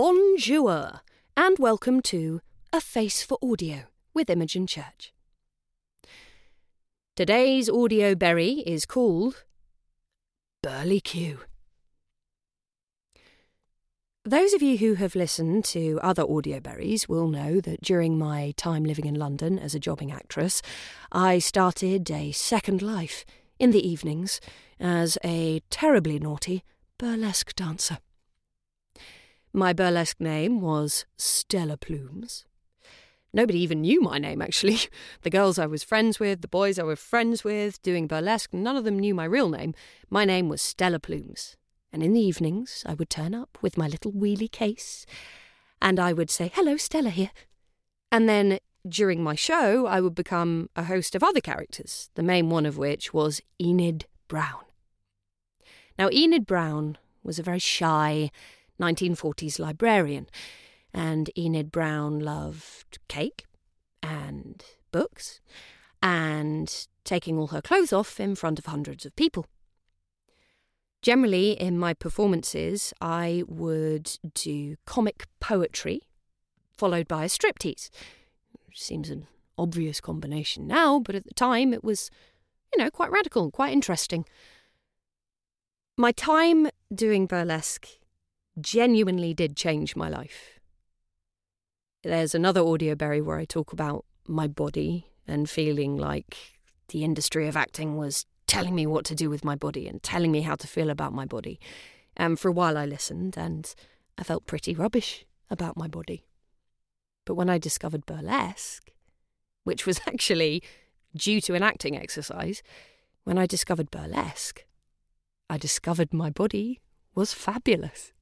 Bonjour, and welcome to A Face for Audio with Imogen Church. Today's audio berry is called Burly Q. Those of you who have listened to other audio berries will know that during my time living in London as a jobbing actress, I started a second life in the evenings as a terribly naughty burlesque dancer. My burlesque name was Stella Plumes. Nobody even knew my name, actually. The girls I was friends with, the boys I was friends with, doing burlesque, none of them knew my real name. My name was Stella Plumes. And in the evenings, I would turn up with my little wheelie case, and I would say, Hello, Stella here. And then during my show, I would become a host of other characters, the main one of which was Enid Brown. Now, Enid Brown was a very shy 1940s librarian, and Enid Brown loved cake and books and taking all her clothes off in front of hundreds of people. Generally, in my performances, I would do comic poetry followed by a striptease. Seems an obvious combination now, but at the time it was, you know, quite radical, and quite interesting. My time doing burlesque genuinely did change my life. There's another audio berry where I talk about my body and feeling like the industry of acting was telling me what to do with my body and telling me how to feel about my body. And for a while I listened and I felt pretty rubbish about my body. But when I discovered burlesque, which was actually due to an acting exercise, when I discovered burlesque, I discovered my body was fabulous.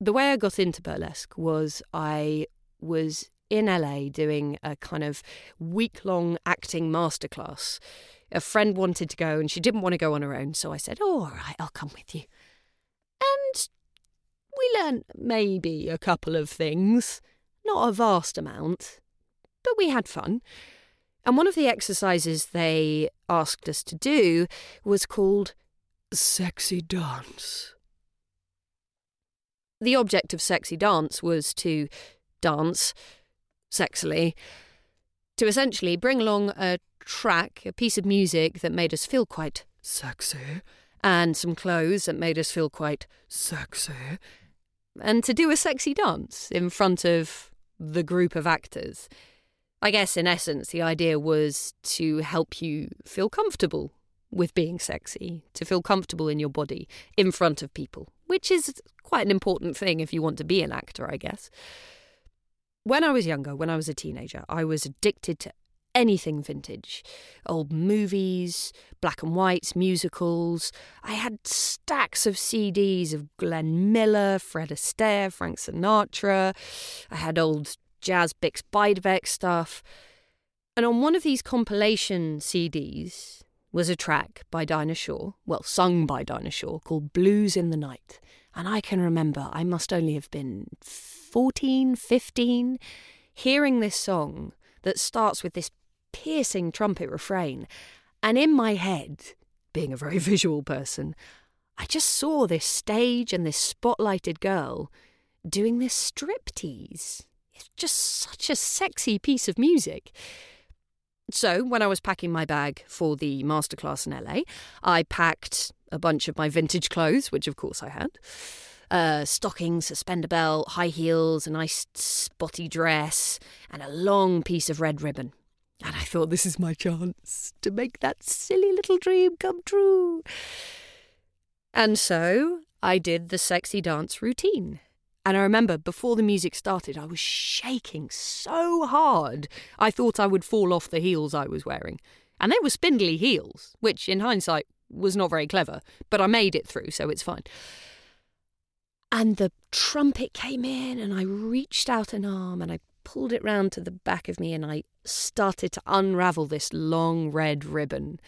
The way I got into burlesque was I was in LA doing a kind of week long acting masterclass. A friend wanted to go and she didn't want to go on her own, so I said, Oh, all right, I'll come with you. And we learned maybe a couple of things, not a vast amount, but we had fun. And one of the exercises they asked us to do was called Sexy Dance. The object of Sexy Dance was to dance sexily, to essentially bring along a track, a piece of music that made us feel quite sexy, and some clothes that made us feel quite sexy, and to do a sexy dance in front of the group of actors. I guess, in essence, the idea was to help you feel comfortable with being sexy, to feel comfortable in your body in front of people, which is quite an important thing if you want to be an actor, I guess. When I was younger, when I was a teenager, I was addicted to anything vintage old movies, black and whites, musicals. I had stacks of CDs of Glenn Miller, Fred Astaire, Frank Sinatra. I had old Jazz Bix Beiderbecke stuff. And on one of these compilation CDs was a track by Dinah Shore, well, sung by Dinah Shore, called Blues in the Night. And I can remember I must only have been 14, 15, hearing this song that starts with this piercing trumpet refrain. And in my head, being a very visual person, I just saw this stage and this spotlighted girl doing this striptease. It's just such a sexy piece of music. So, when I was packing my bag for the masterclass in LA, I packed a bunch of my vintage clothes, which of course I had. Uh, stockings, suspender belt, high heels, a nice spotty dress, and a long piece of red ribbon. And I thought, this is my chance to make that silly little dream come true. And so I did the sexy dance routine. And I remember before the music started, I was shaking so hard I thought I would fall off the heels I was wearing. And they were spindly heels, which in hindsight was not very clever, but I made it through, so it's fine. And the trumpet came in, and I reached out an arm and I pulled it round to the back of me and I started to unravel this long red ribbon.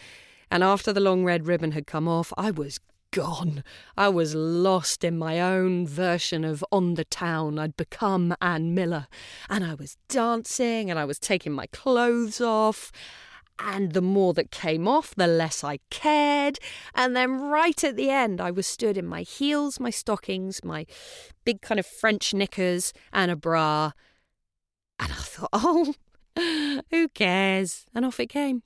And after the long red ribbon had come off, I was gone. I was lost in my own version of On the Town. I'd become Ann Miller. And I was dancing and I was taking my clothes off. And the more that came off, the less I cared. And then right at the end, I was stood in my heels, my stockings, my big kind of French knickers, and a bra. And I thought, oh, who cares? And off it came.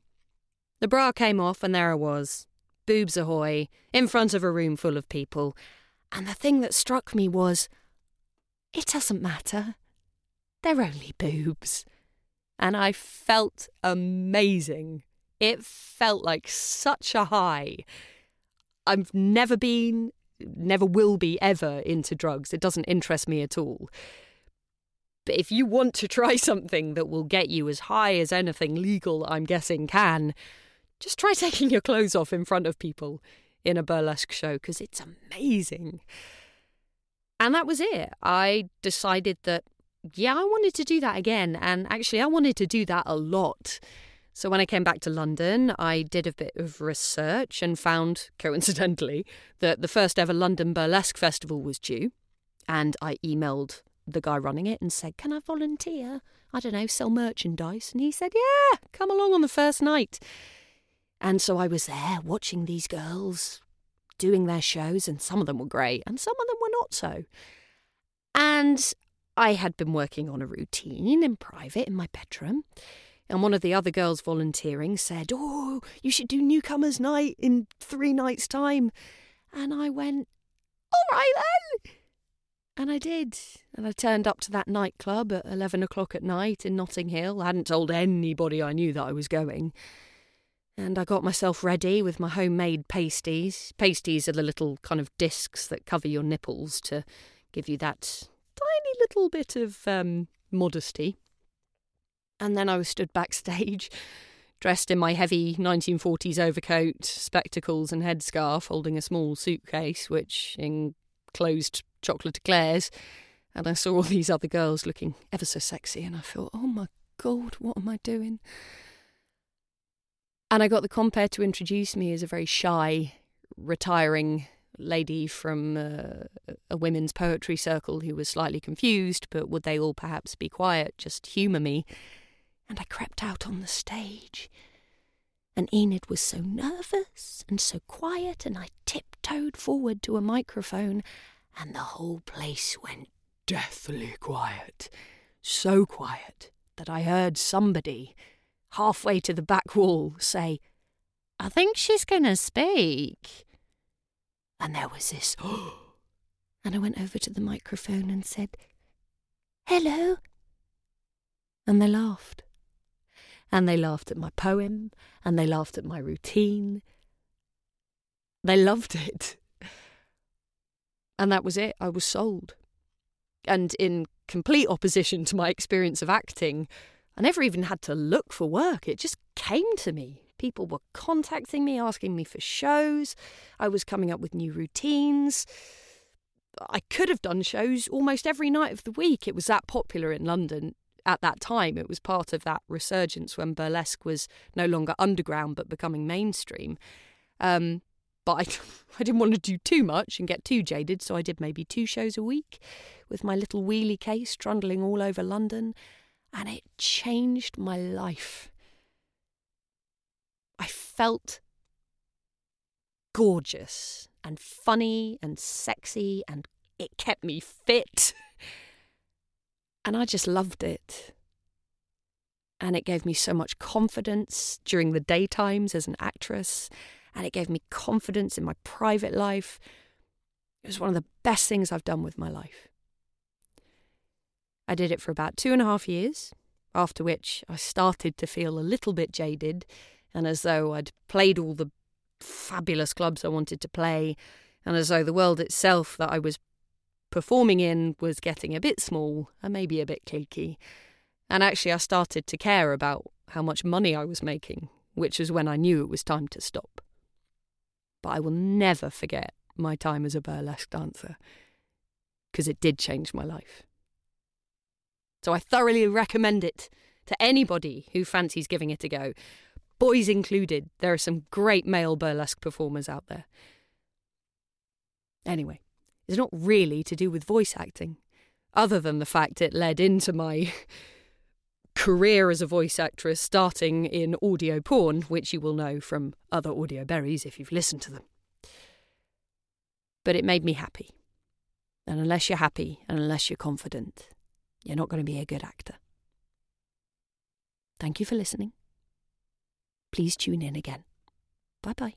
The bra came off, and there I was, boobs ahoy, in front of a room full of people. And the thing that struck me was, it doesn't matter. They're only boobs and I felt amazing. It felt like such a high. I've never been, never will be ever into drugs. It doesn't interest me at all. But if you want to try something that will get you as high as anything legal, I'm guessing, can, just try taking your clothes off in front of people in a burlesque show because it's amazing. And that was it. I decided that yeah, I wanted to do that again. And actually, I wanted to do that a lot. So when I came back to London, I did a bit of research and found, coincidentally, that the first ever London Burlesque Festival was due. And I emailed the guy running it and said, Can I volunteer? I don't know, sell merchandise. And he said, Yeah, come along on the first night. And so I was there watching these girls doing their shows, and some of them were great, and some of them were not so. And I had been working on a routine in private in my bedroom, and one of the other girls volunteering said, Oh, you should do Newcomers' Night in three nights' time. And I went, All right then. And I did. And I turned up to that nightclub at 11 o'clock at night in Notting Hill. I hadn't told anybody I knew that I was going. And I got myself ready with my homemade pasties. Pasties are the little kind of discs that cover your nipples to give you that tiny little bit of um, modesty. And then I was stood backstage, dressed in my heavy 1940s overcoat, spectacles, and headscarf, holding a small suitcase which enclosed chocolate eclairs. And I saw all these other girls looking ever so sexy, and I thought, oh my God, what am I doing? And I got the compere to introduce me as a very shy, retiring lady from uh, a women's poetry circle who was slightly confused, but would they all perhaps be quiet, just humour me? And I crept out on the stage. And Enid was so nervous and so quiet, and I tiptoed forward to a microphone, and the whole place went deathly quiet. So quiet that I heard somebody, halfway to the back wall, say, I think she's going to speak. And there was this, and I went over to the microphone and said, Hello. And they laughed. And they laughed at my poem, and they laughed at my routine. They loved it. And that was it. I was sold. And in complete opposition to my experience of acting, I never even had to look for work. It just came to me. People were contacting me, asking me for shows. I was coming up with new routines. I could have done shows almost every night of the week. It was that popular in London at that time. It was part of that resurgence when burlesque was no longer underground but becoming mainstream. Um, but I, I didn't want to do too much and get too jaded, so I did maybe two shows a week with my little wheelie case trundling all over London, and it changed my life. I felt gorgeous and funny and sexy, and it kept me fit. And I just loved it. And it gave me so much confidence during the daytimes as an actress, and it gave me confidence in my private life. It was one of the best things I've done with my life. I did it for about two and a half years, after which I started to feel a little bit jaded and as though I'd played all the fabulous clubs I wanted to play, and as though the world itself that I was performing in was getting a bit small and maybe a bit cliquey. And actually, I started to care about how much money I was making, which was when I knew it was time to stop. But I will never forget my time as a burlesque dancer, because it did change my life. So I thoroughly recommend it to anybody who fancies giving it a go boys included. There are some great male burlesque performers out there. Anyway, it's not really to do with voice acting, other than the fact it led into my career as a voice actress starting in audio porn, which you will know from other audio berries if you've listened to them. But it made me happy. And unless you're happy and unless you're confident, you're not going to be a good actor. Thank you for listening. Please tune in again. Bye bye.